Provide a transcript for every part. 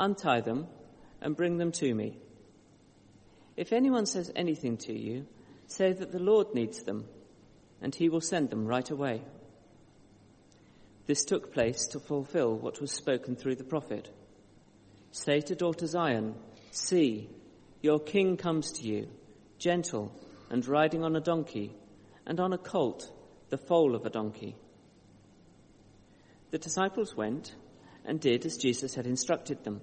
Untie them and bring them to me. If anyone says anything to you, say that the Lord needs them, and he will send them right away. This took place to fulfill what was spoken through the prophet. Say to daughter Zion, See, your king comes to you, gentle and riding on a donkey, and on a colt, the foal of a donkey. The disciples went and did as Jesus had instructed them.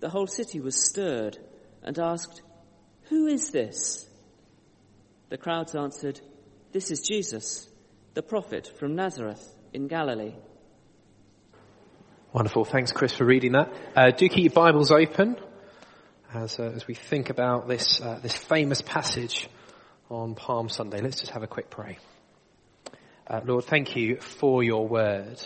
the whole city was stirred and asked, Who is this? The crowds answered, This is Jesus, the prophet from Nazareth in Galilee. Wonderful. Thanks, Chris, for reading that. Uh, do keep your Bibles open as, uh, as we think about this, uh, this famous passage on Palm Sunday. Let's just have a quick pray. Uh, Lord, thank you for your word.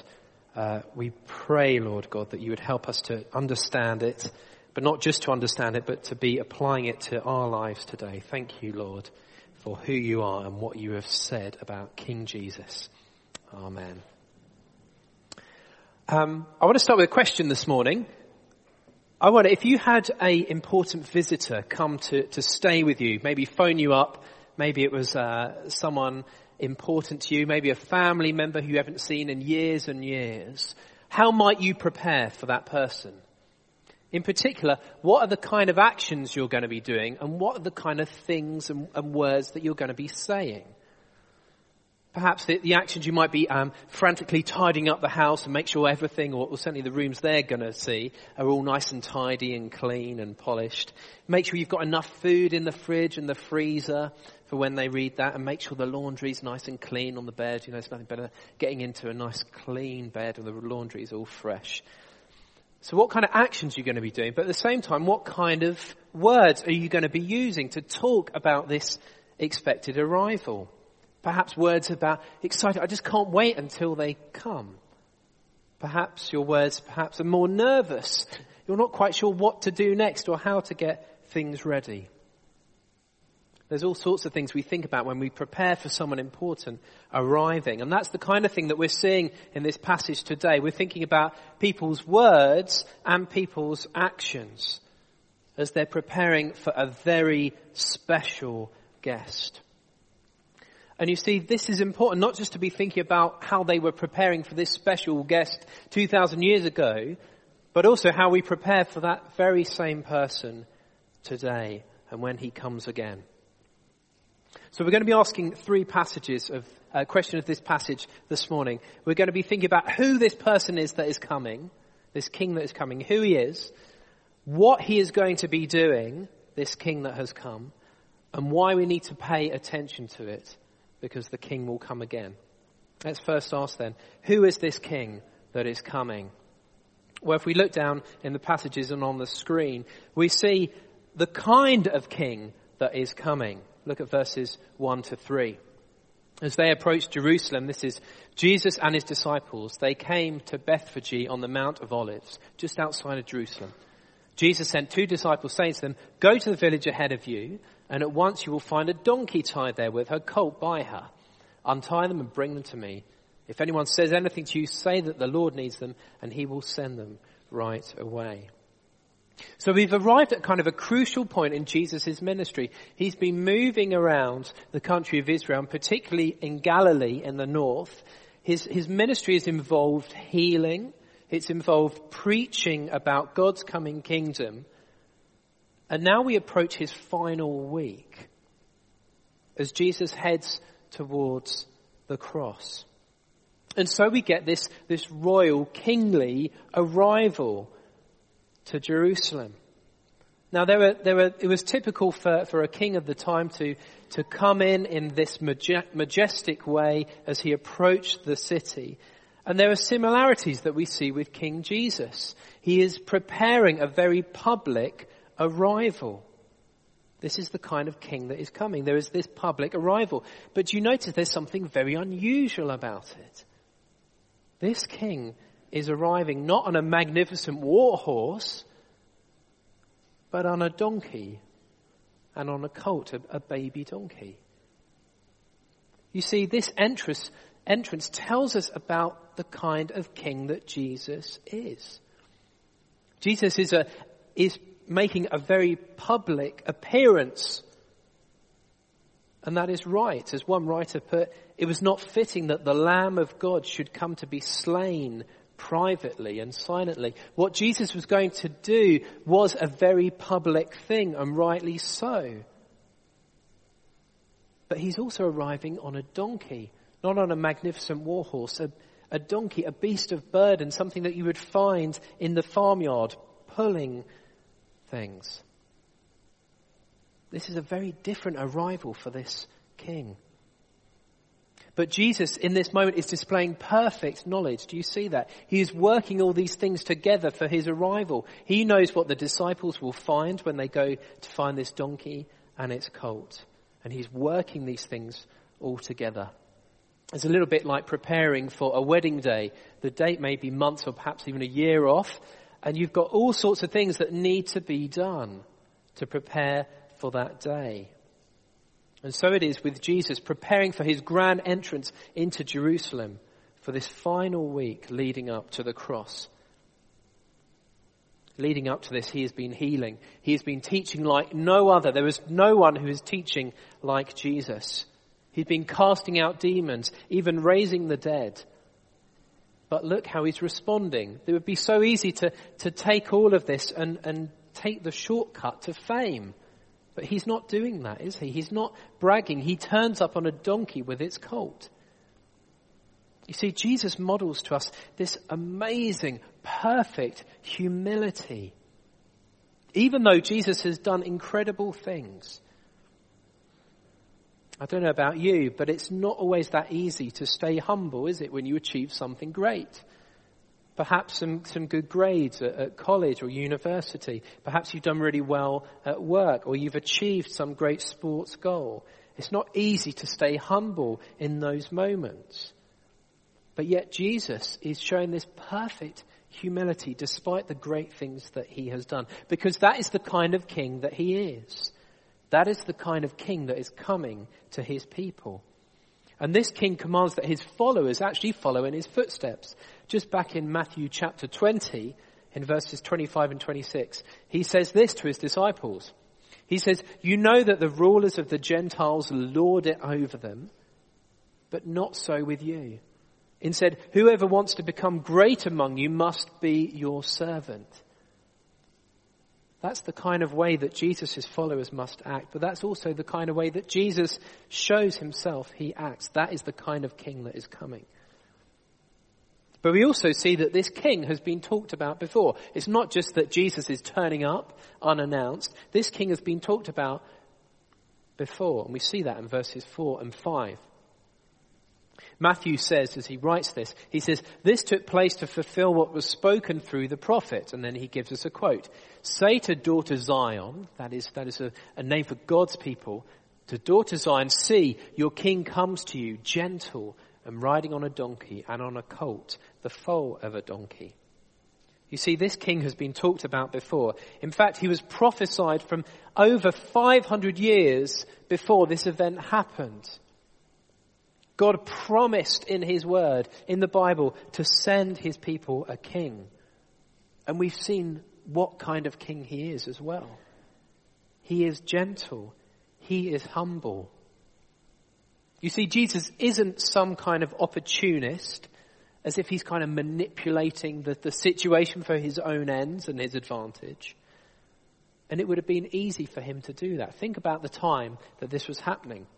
Uh, we pray, Lord God, that you would help us to understand it, but not just to understand it, but to be applying it to our lives today. Thank you, Lord, for who you are and what you have said about King Jesus. Amen. Um, I want to start with a question this morning. I wonder if you had a important visitor come to, to stay with you, maybe phone you up, maybe it was uh, someone important to you, maybe a family member who you haven't seen in years and years, how might you prepare for that person? In particular, what are the kind of actions you're going to be doing and what are the kind of things and, and words that you're going to be saying? Perhaps the, the, actions you might be um, frantically tidying up the house and make sure everything, or, or certainly the rooms they're going to see, are all nice and tidy and clean and polished. Make sure you've got enough food in the fridge and the freezer for when they read that, and make sure the laundry's nice and clean on the bed. You know, it's nothing better getting into a nice clean bed and the laundry is all fresh. So what kind of actions are you going to be doing? But at the same time, what kind of words are you going to be using to talk about this expected arrival? Perhaps words about excited. I just can't wait until they come. Perhaps your words perhaps are more nervous. You're not quite sure what to do next or how to get things ready. There's all sorts of things we think about when we prepare for someone important arriving. And that's the kind of thing that we're seeing in this passage today. We're thinking about people's words and people's actions as they're preparing for a very special guest. And you see, this is important not just to be thinking about how they were preparing for this special guest 2,000 years ago, but also how we prepare for that very same person today and when he comes again. So we're going to be asking three passages of, a uh, question of this passage this morning. We're going to be thinking about who this person is that is coming, this king that is coming, who he is, what he is going to be doing, this king that has come, and why we need to pay attention to it because the king will come again. Let's first ask then, who is this king that is coming? Well, if we look down in the passages and on the screen, we see the kind of king that is coming. Look at verses 1 to 3. As they approached Jerusalem, this is Jesus and his disciples, they came to Bethphage on the Mount of Olives, just outside of Jerusalem. Jesus sent two disciples saying to them, go to the village ahead of you and at once you will find a donkey tied there with her colt by her. Untie them and bring them to me. If anyone says anything to you, say that the Lord needs them, and he will send them right away. So we've arrived at kind of a crucial point in Jesus' ministry. He's been moving around the country of Israel, particularly in Galilee in the north. His, his ministry has involved healing. It's involved preaching about God's coming kingdom. And now we approach his final week as Jesus heads towards the cross. And so we get this, this royal, kingly arrival to Jerusalem. Now there were, there were, it was typical for, for a king of the time to, to come in in this majestic way as he approached the city. And there are similarities that we see with King Jesus. He is preparing a very public arrival. This is the kind of king that is coming. There is this public arrival. But you notice there's something very unusual about it. This king is arriving not on a magnificent war horse, but on a donkey and on a colt, a, a baby donkey. You see, this entrance, entrance tells us about the kind of king that Jesus is. Jesus is a, is making a very public appearance. And that is right. As one writer put, it was not fitting that the Lamb of God should come to be slain privately and silently. What Jesus was going to do was a very public thing, and rightly so. But he's also arriving on a donkey, not on a magnificent war horse, a, a donkey, a beast of burden, something that you would find in the farmyard, pulling things. This is a very different arrival for this king. But Jesus in this moment is displaying perfect knowledge. Do you see that? He is working all these things together for his arrival. He knows what the disciples will find when they go to find this donkey and its colt. And he's working these things all together. It's a little bit like preparing for a wedding day. The date may be months or perhaps even a year off. And you've got all sorts of things that need to be done to prepare for that day. And so it is with Jesus preparing for his grand entrance into Jerusalem for this final week leading up to the cross. Leading up to this, he has been healing. He has been teaching like no other. There is no one who is teaching like Jesus. He's been casting out demons, even raising the dead. But look how he's responding. It would be so easy to, to take all of this and, and take the shortcut to fame. But he's not doing that, is he? He's not bragging. He turns up on a donkey with its colt. You see, Jesus models to us this amazing, perfect humility. Even though Jesus has done incredible things. I don't know about you, but it's not always that easy to stay humble, is it, when you achieve something great? Perhaps some, some good grades at, at college or university. Perhaps you've done really well at work or you've achieved some great sports goal. It's not easy to stay humble in those moments. But yet Jesus is showing this perfect humility despite the great things that he has done. Because that is the kind of king that he is. That is the kind of king that is coming to his people. And this king commands that his followers actually follow in his footsteps. Just back in Matthew chapter 20, in verses 25 and 26, he says this to his disciples. He says, You know that the rulers of the Gentiles lord it over them, but not so with you. Instead, whoever wants to become great among you must be your servant. That's the kind of way that Jesus' followers must act, but that's also the kind of way that Jesus shows himself he acts. That is the kind of king that is coming. But we also see that this king has been talked about before. It's not just that Jesus is turning up unannounced. This king has been talked about before, and we see that in verses 4 and 5. Matthew says, as he writes this, he says, This took place to fulfill what was spoken through the prophet. And then he gives us a quote Say to daughter Zion, that is, that is a, a name for God's people, to daughter Zion, see, your king comes to you, gentle and riding on a donkey and on a colt, the foal of a donkey. You see, this king has been talked about before. In fact, he was prophesied from over 500 years before this event happened. God promised in his word, in the Bible, to send his people a king. And we've seen what kind of king he is as well. He is gentle. He is humble. You see, Jesus isn't some kind of opportunist, as if he's kind of manipulating the, the situation for his own ends and his advantage. And it would have been easy for him to do that. Think about the time that this was happening.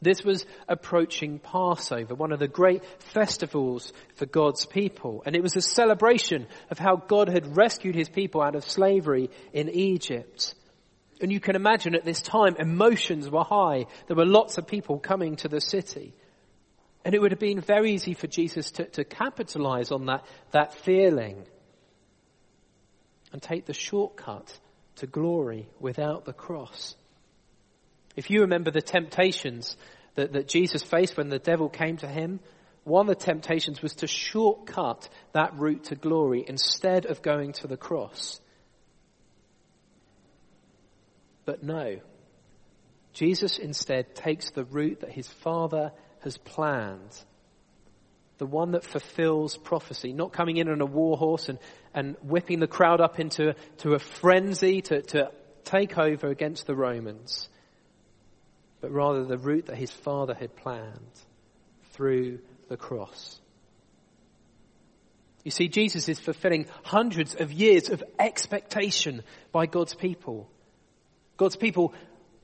This was approaching Passover, one of the great festivals for God's people. And it was a celebration of how God had rescued his people out of slavery in Egypt. And you can imagine at this time, emotions were high. There were lots of people coming to the city. And it would have been very easy for Jesus to, to capitalize on that, that feeling and take the shortcut to glory without the cross. If you remember the temptations that, that Jesus faced when the devil came to him, one of the temptations was to shortcut that route to glory instead of going to the cross. But no. Jesus instead takes the route that his Father has planned. The one that fulfills prophecy, not coming in on a war horse and, and whipping the crowd up into to a frenzy to, to take over against the Romans, but rather the route that his Father had planned through the cross. You see, Jesus is fulfilling hundreds of years of expectation by God's people. God's people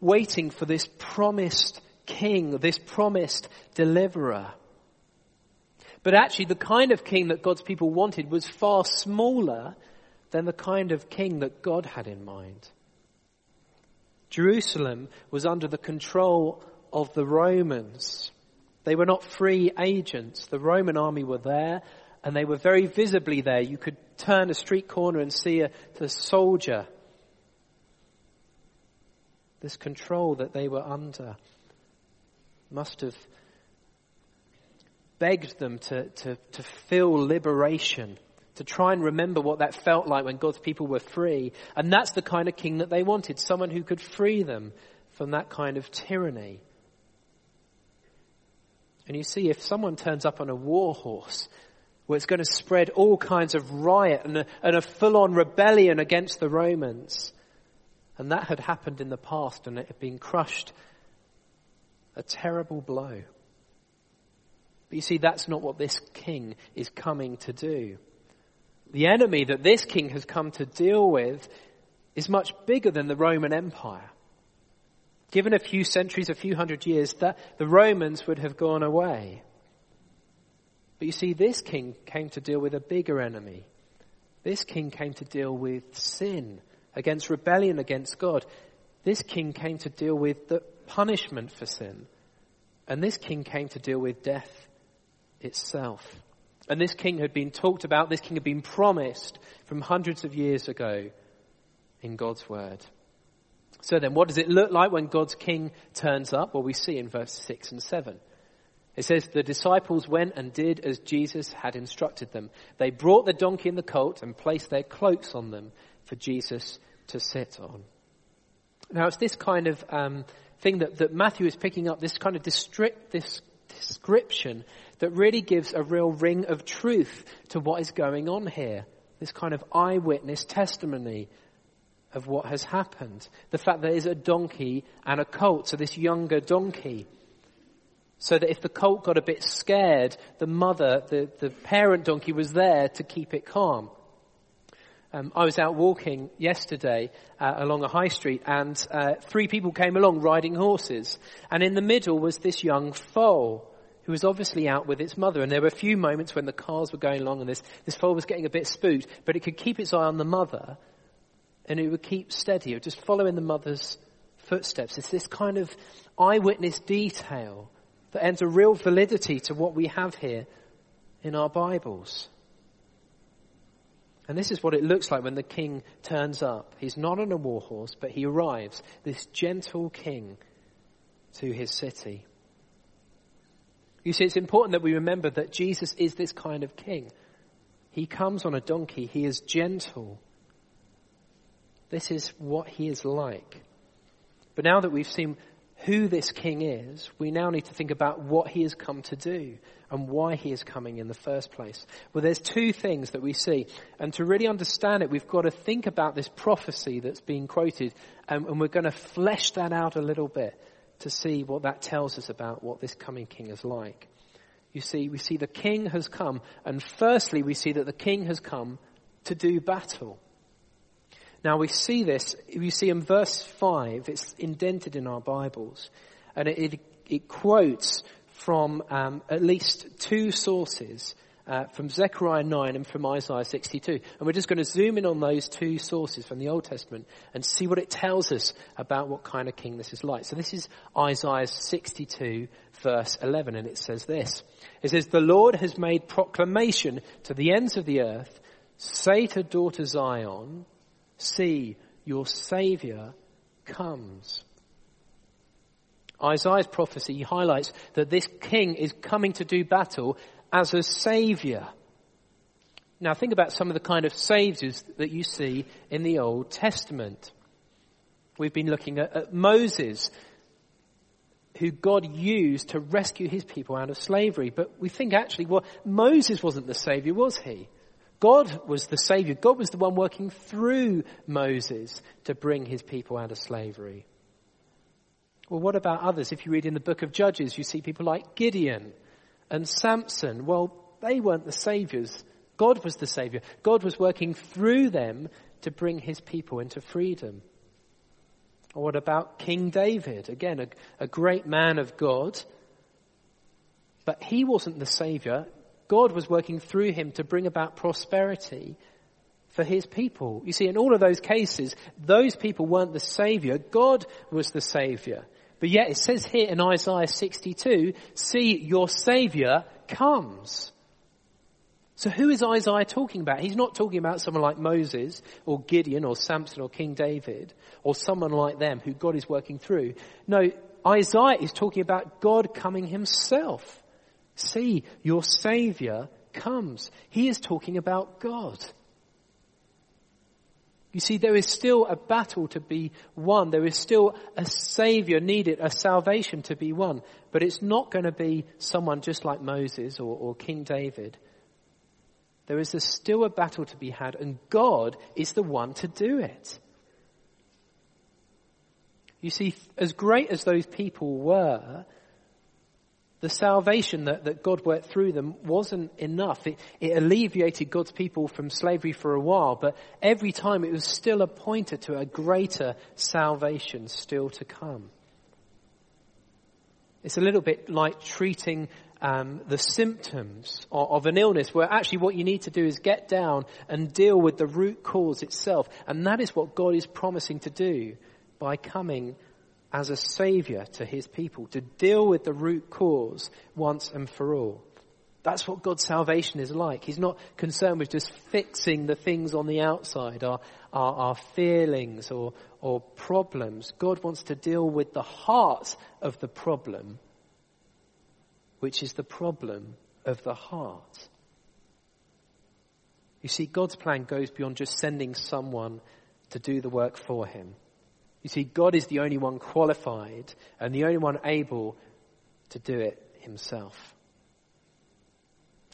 waiting for this promised king, this promised deliverer. But actually, the kind of king that God's people wanted was far smaller than the kind of king that God had in mind. Jerusalem was under the control of the Romans. They were not free agents. The Roman army were there and they were very visibly there. You could turn a street corner and see a, soldier. This control that they were under must have begged them to, to, to feel liberation, to try and remember what that felt like when God's people were free. And that's the kind of king that they wanted, someone who could free them from that kind of tyranny. And you see, if someone turns up on a war horse, where it's going to spread all kinds of riot and a, and a full-on rebellion against the Romans, and that had happened in the past and it had been crushed, a terrible blow. But you see, that's not what this king is coming to do. The enemy that this king has come to deal with is much bigger than the Roman Empire. Given a few centuries, a few hundred years, that the Romans would have gone away. But you see, this king came to deal with a bigger enemy. This king came to deal with sin, against rebellion against God. This king came to deal with the punishment for sin. And this king came to deal with death itself. And this king had been talked about, this king had been promised from hundreds of years ago in God's word. So then, what does it look like when God's king turns up? Well, we see in verse 6 and 7. It says, The disciples went and did as Jesus had instructed them. They brought the donkey and the colt and placed their cloaks on them for Jesus to sit on. Now, it's this kind of um, thing that, that Matthew is picking up, this kind of district, this description that really gives a real ring of truth to what is going on here. This kind of eyewitness testimony of what has happened. The fact that there is a donkey and a colt, so this younger donkey. So that if the colt got a bit scared, the mother, the, the parent donkey was there to keep it calm. Um, I was out walking yesterday uh, along a high street and uh, three people came along riding horses. And in the middle was this young foal who was obviously out with its mother. And there were a few moments when the cars were going along and this, this foal was getting a bit spooked, but it could keep its eye on the mother and it would keep steady. Would just follow in the mother's footsteps. It's this kind of eyewitness detail that adds a real validity to what we have here in our Bibles. And this is what it looks like when the king turns up. He's not on a war horse, but he arrives, this gentle king, to his city. You see, it's important that we remember that Jesus is this kind of king. He comes on a donkey, he is gentle. This is what he is like. But now that we've seen who this king is, we now need to think about what he has come to do and why he is coming in the first place. Well, there's two things that we see. And to really understand it, we've got to think about this prophecy that's being quoted and, and we're going to flesh that out a little bit to see what that tells us about what this coming king is like. You see, we see the king has come and firstly we see that the king has come to do battle. Now we see this, we see in verse 5, it's indented in our Bibles, and it, it, it quotes from um, at least two sources uh, from Zechariah 9 and from Isaiah 62. And we're just going to zoom in on those two sources from the Old Testament and see what it tells us about what kind of king this is like. So this is Isaiah 62 verse 11 and it says this. It says, the Lord has made proclamation to the ends of the earth. Say to daughter Zion, see your savior comes. Isaiah's prophecy highlights that this king is coming to do battle as a savior. Now think about some of the kind of saviors that you see in the Old Testament. We've been looking at, at Moses, who God used to rescue his people out of slavery. But we think actually, well, Moses wasn't the savior, was he? God was the savior. God was the one working through Moses to bring his people out of slavery. Well, what about others? If you read in the book of Judges, you see people like Gideon and Samson, well, they weren't the saviors. God was the savior. God was working through them to bring his people into freedom. Or what about King David? Again, a, a great man of God. But he wasn't the savior. God was working through him to bring about prosperity for his people. You see, in all of those cases, those people weren't the savior. God was the savior. But yet it says here in Isaiah 62, see your savior comes. So who is Isaiah talking about? He's not talking about someone like Moses or Gideon or Samson or King David or someone like them who God is working through. No, Isaiah is talking about God coming himself. See, your savior comes. He is talking about God. You see, there is still a battle to be won. There is still a savior needed, a salvation to be won. But it's not going to be someone just like Moses or, or King David. There is a, still a battle to be had, and God is the one to do it. You see, as great as those people were, the salvation that, that God worked through them wasn't enough. It, it alleviated God's people from slavery for a while, but every time it was still a pointer to a greater salvation still to come. It's a little bit like treating um, the symptoms of, of an illness, where actually what you need to do is get down and deal with the root cause itself, and that is what God is promising to do by coming as a savior to his people, to deal with the root cause once and for all. That's what God's salvation is like. He's not concerned with just fixing the things on the outside, our, our, our, feelings or, or problems. God wants to deal with the heart of the problem, which is the problem of the heart. You see, God's plan goes beyond just sending someone to do the work for him. You see, God is the only one qualified and the only one able to do it himself.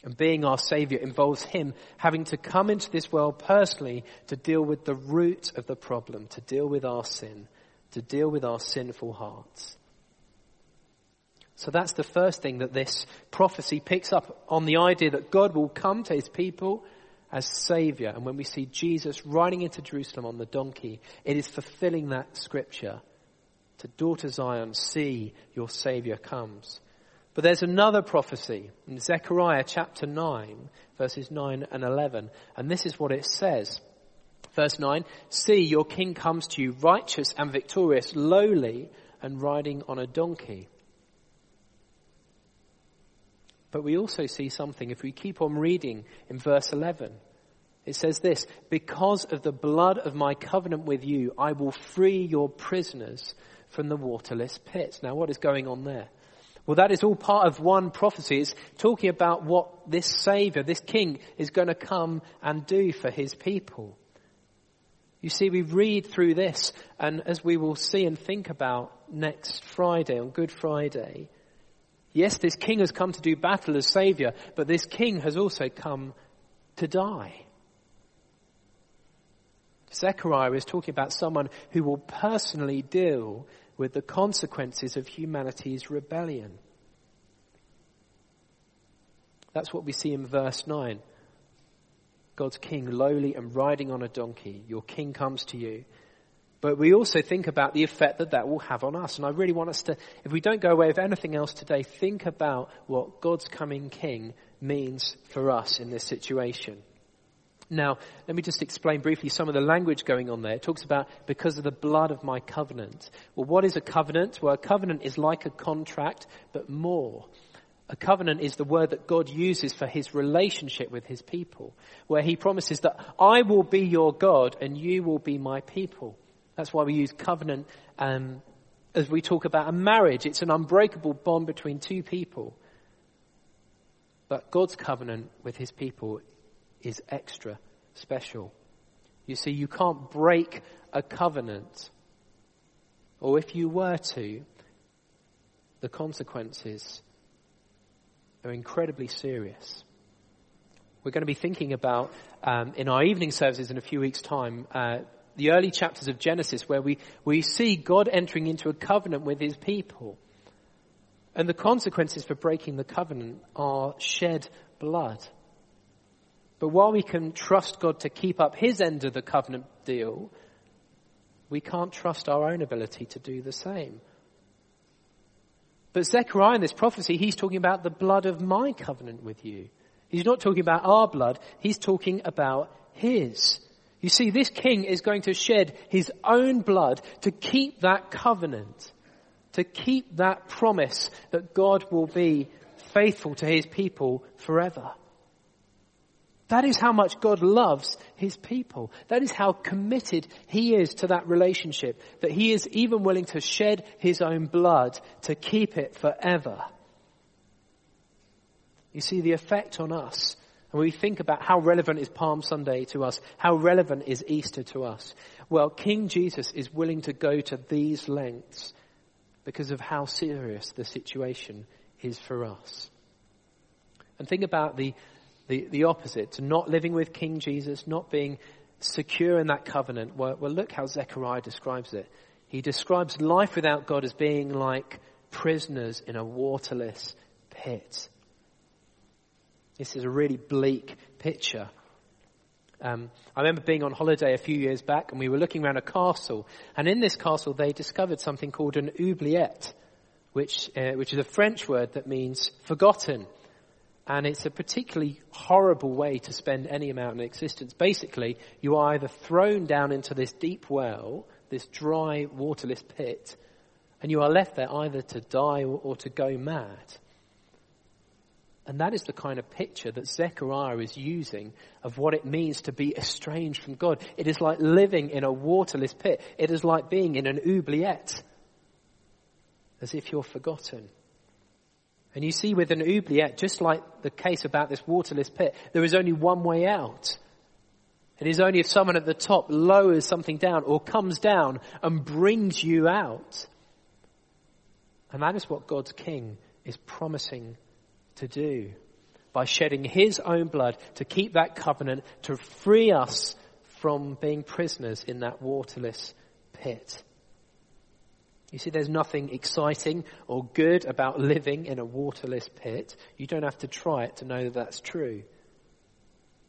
And being our Savior involves Him having to come into this world personally to deal with the root of the problem, to deal with our sin, to deal with our sinful hearts. So that's the first thing that this prophecy picks up on the idea that God will come to His people as Savior. And when we see Jesus riding into Jerusalem on the donkey, it is fulfilling that scripture. To daughter Zion, see your Savior comes. But there's another prophecy in Zechariah chapter 9, verses 9 and 11. And this is what it says. Verse 9, see your king comes to you righteous and victorious, lowly and riding on a donkey. But we also see something if we keep on reading in verse 11. It says this, because of the blood of my covenant with you, I will free your prisoners from the waterless pits. Now what is going on there? Well, that is all part of one prophecy. It's talking about what this Savior, this King, is going to come and do for His people. You see, we read through this, and as we will see and think about next Friday, on Good Friday, Yes, this king has come to do battle as savior, but this king has also come to die. Zechariah is talking about someone who will personally deal with the consequences of humanity's rebellion. That's what we see in verse 9. God's king lowly and riding on a donkey. Your king comes to you. But we also think about the effect that that will have on us. And I really want us to, if we don't go away with anything else today, think about what God's coming King means for us in this situation. Now, let me just explain briefly some of the language going on there. It talks about because of the blood of my covenant. Well, what is a covenant? Well, a covenant is like a contract, but more. A covenant is the word that God uses for his relationship with his people, where he promises that I will be your God and you will be my people. That's why we use covenant um, as we talk about a marriage. It's an unbreakable bond between two people. But God's covenant with his people is extra special. You see, you can't break a covenant. Or if you were to, the consequences are incredibly serious. We're going to be thinking about, um, in our evening services in a few weeks' time, uh, the early chapters of Genesis where we, we see God entering into a covenant with his people. And the consequences for breaking the covenant are shed blood. But while we can trust God to keep up his end of the covenant deal, we can't trust our own ability to do the same. But Zechariah in this prophecy, he's talking about the blood of my covenant with you. He's not talking about our blood, he's talking about his. You see, this king is going to shed his own blood to keep that covenant, to keep that promise that God will be faithful to his people forever. That is how much God loves his people. That is how committed he is to that relationship, that he is even willing to shed his own blood to keep it forever. You see the effect on us. And we think about how relevant is Palm Sunday to us, how relevant is Easter to us. Well, King Jesus is willing to go to these lengths because of how serious the situation is for us. And think about the the, the opposite, to not living with King Jesus, not being secure in that covenant. Well, well, look how Zechariah describes it. He describes life without God as being like prisoners in a waterless pit. This is a really bleak picture. Um, I remember being on holiday a few years back and we were looking around a castle and in this castle they discovered something called an oubliette, which, uh, which is a French word that means forgotten. And it's a particularly horrible way to spend any amount of existence. Basically, you are either thrown down into this deep well, this dry, waterless pit, and you are left there either to die or, or to go mad. And that is the kind of picture that Zechariah is using of what it means to be estranged from God. It is like living in a waterless pit. It is like being in an oubliette, as if you're forgotten. And you see with an oubliette, just like the case about this waterless pit, there is only one way out. It is only if someone at the top lowers something down or comes down and brings you out. And that is what God's King is promising to do by shedding his own blood to keep that covenant, to free us from being prisoners in that waterless pit. You see, there's nothing exciting or good about living in a waterless pit. You don't have to try it to know that that's true.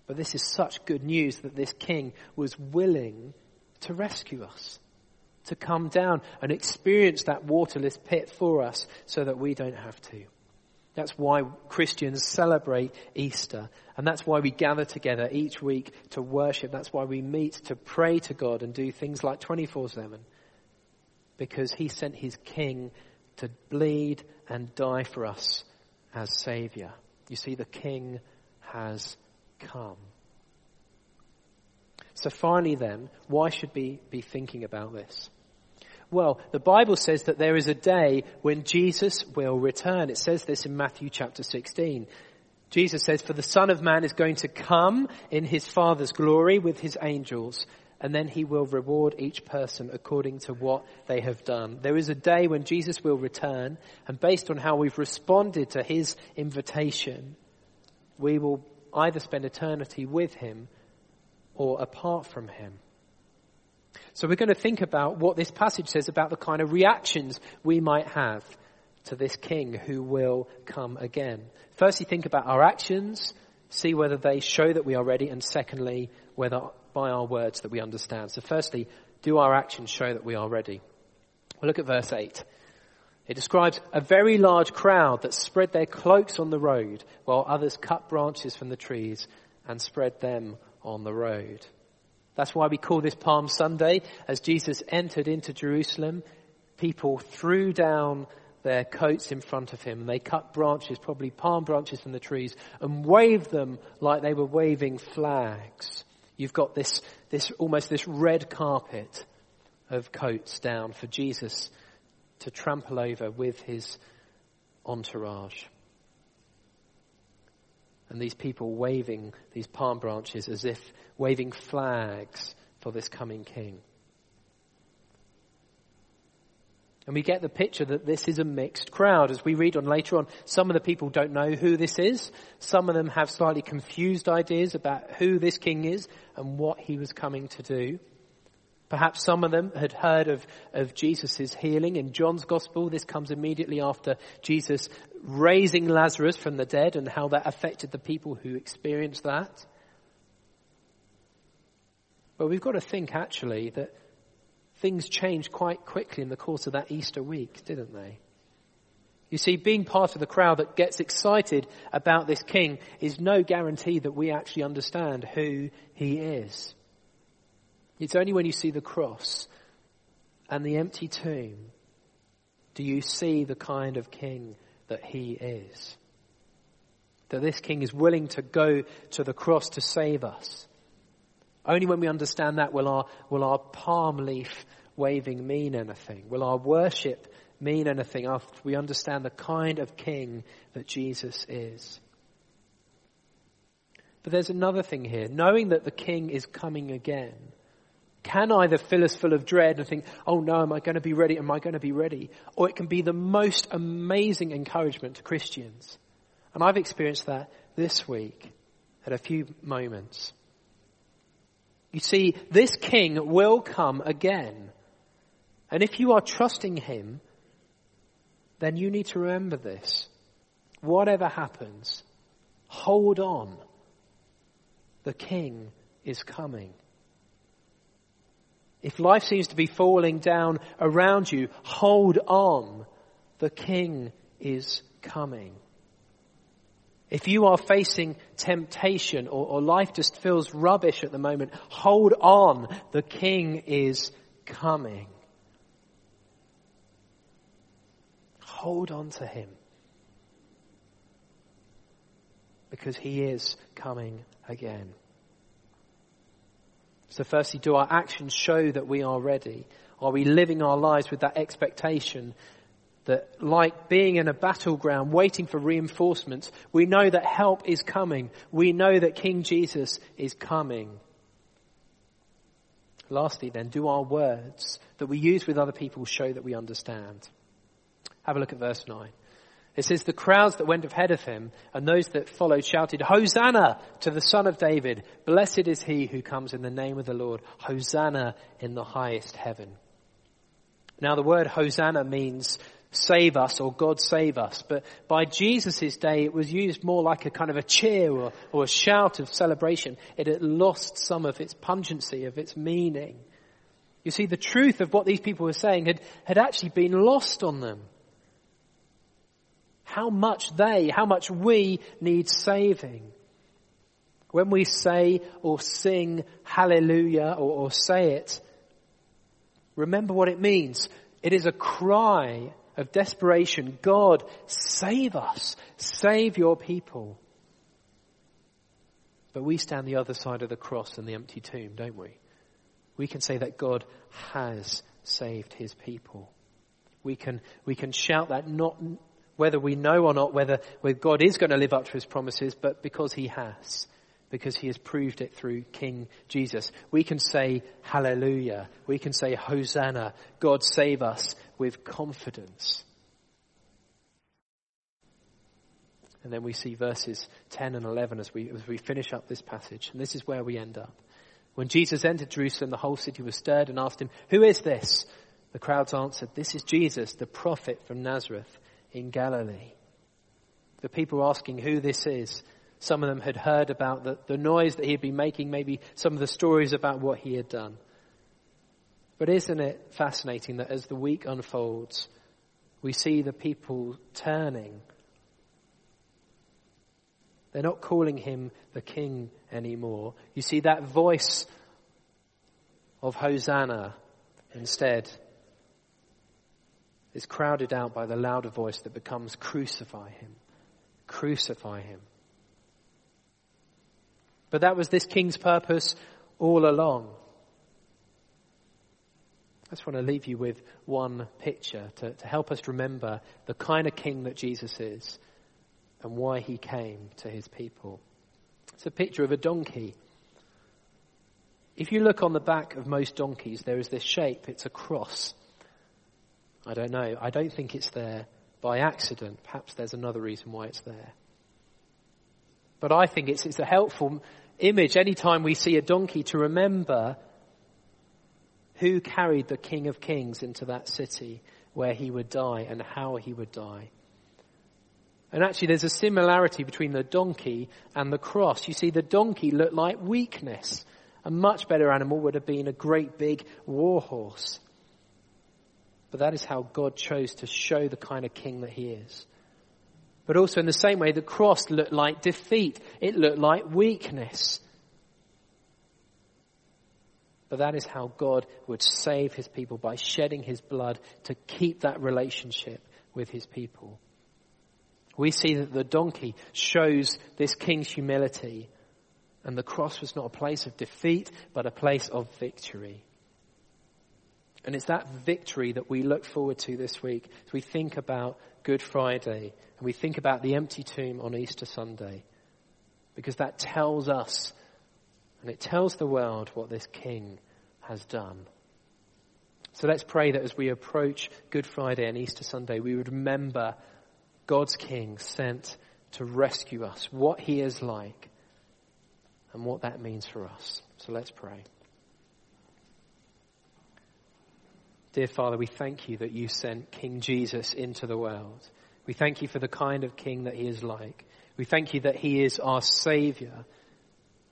But this is such good news that this king was willing to rescue us, to come down and experience that waterless pit for us so that we don't have to. That's why Christians celebrate Easter. And that's why we gather together each week to worship. That's why we meet to pray to God and do things like 24 7 because he sent his king to bleed and die for us as Savior. You see, the king has come. So finally then, why should we be thinking about this? Well, the Bible says that there is a day when Jesus will return. It says this in Matthew chapter 16. Jesus says, for the Son of Man is going to come in his Father's glory with his angels and then he will reward each person according to what they have done. There is a day when Jesus will return, and based on how we've responded to his invitation, we will either spend eternity with him or apart from him. So we're going to think about what this passage says about the kind of reactions we might have to this king who will come again. Firstly, think about our actions, see whether they show that we are ready, and secondly, whether by our words that we understand. So firstly, do our actions show that we are ready? Well, look at verse 8. It describes a very large crowd that spread their cloaks on the road while others cut branches from the trees and spread them on the road. That's why we call this Palm Sunday. As Jesus entered into Jerusalem, people threw down their coats in front of him. They cut branches, probably palm branches from the trees, and waved them like they were waving flags. You've got this, this almost this red carpet of coats down for Jesus to trample over with his entourage. And these people waving these palm branches as if waving flags for this coming king. And we get the picture that this is a mixed crowd. As we read on later on, some of the people don't know who this is. Some of them have slightly confused ideas about who this king is and what he was coming to do. Perhaps some of them had heard of, of Jesus' healing. In John's Gospel, this comes immediately after Jesus raising Lazarus from the dead and how that affected the people who experienced that. But we've got to think actually that things changed quite quickly in the course of that Easter week, didn't they? You see, being part of the crowd that gets excited about this king is no guarantee that we actually understand who he is. It's only when you see the cross and the empty tomb do you see the kind of king that he is. That this king is willing to go to the cross to save us. Only when we understand that will our, will our palm leaf waving mean anything? Will our worship mean anything after we understand the kind of king that Jesus is? But there's another thing here. Knowing that the king is coming again can either fill us full of dread and think, oh no, am I going to be ready? Am I going to be ready? Or it can be the most amazing encouragement to Christians. And I've experienced that this week at a few moments. You see, this king will come again. And if you are trusting him, then you need to remember this. Whatever happens, hold on. The king is coming. If life seems to be falling down around you, hold on. The King is coming. If you are facing temptation or, or, life just feels rubbish at the moment, hold on. The King is coming. Hold on to Him. Because He is coming again. So firstly, do our actions show that we are ready? Are we living our lives with that expectation that like being in a battleground waiting for reinforcements, we know that help is coming. We know that King Jesus is coming. Lastly then, do our words that we use with other people show that we understand? Have a look at verse 9. It says, the crowds that went ahead of him and those that followed shouted, Hosanna to the son of David. Blessed is he who comes in the name of the Lord. Hosanna in the highest heaven. Now the word Hosanna means save us or God save us. But by Jesus' day, it was used more like a kind of a cheer or, or a shout of celebration. It had lost some of its pungency, of its meaning. You see, the truth of what these people were saying had, had actually been lost on them how much they, how much we need saving. When we say or sing hallelujah or, or say it, remember what it means. It is a cry of desperation. God, save us. Save your people. But we stand the other side of the cross and the empty tomb, don't we? We can say that God has saved his people. We can, we can shout that not whether we know or not whether, whether God is going to live up to his promises, but because he has, because he has proved it through King Jesus. We can say hallelujah. We can say hosanna. God save us with confidence. And then we see verses 10 and 11 as we, as we finish up this passage. And this is where we end up. When Jesus entered Jerusalem, the whole city was stirred and asked him, Who is this? The crowds answered, This is Jesus, the prophet from Nazareth in Galilee. The people asking who this is, some of them had heard about the, the noise that he had been making, maybe some of the stories about what he had done. But isn't it fascinating that as the week unfolds, We see the people turning. They're not calling him the king anymore. You see that voice of Hosanna instead is crowded out by the louder voice that becomes crucify him. Crucify him. But that was this king's purpose all along. I just want to leave you with one picture to, to help us remember the kind of king that Jesus is and why he came to his people. It's a picture of a donkey. If you look on the back of most donkeys, there is this shape. It's a cross. I don't know. I don't think it's there by accident. Perhaps there's another reason why it's there. But I think it's, it's a helpful image anytime we see a donkey to remember who carried the King of Kings into that city where he would die and how he would die. And actually, there's a similarity between the donkey and the cross. You see, the donkey looked like weakness. A much better animal would have been a great big war horse. But that is how God chose to show the kind of king that he is. But also in the same way, the cross looked like defeat. It looked like weakness. But that is how God would save his people by shedding his blood to keep that relationship with his people. We see that the donkey shows this king's humility and the cross was not a place of defeat, but a place of victory. And it's that victory that we look forward to this week as we think about Good Friday and we think about the empty tomb on Easter Sunday. Because that tells us and it tells the world what this king has done. So let's pray that as we approach Good Friday and Easter Sunday, we would remember God's king sent to rescue us, what he is like, and what that means for us. So let's pray. Dear Father, we thank you that you sent King Jesus into the world. We thank you for the kind of king that he is like. We thank you that he is our savior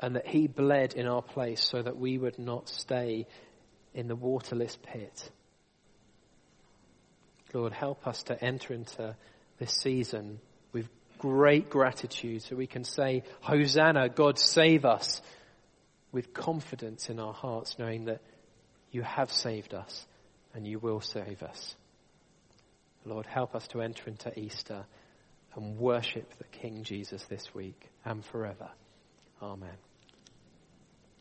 and that he bled in our place so that we would not stay in the waterless pit. Lord, help us to enter into this season with great gratitude so we can say, Hosanna, God save us, with confidence in our hearts, knowing that you have saved us and you will save us. Lord, help us to enter into Easter and worship the King Jesus this week and forever. Amen.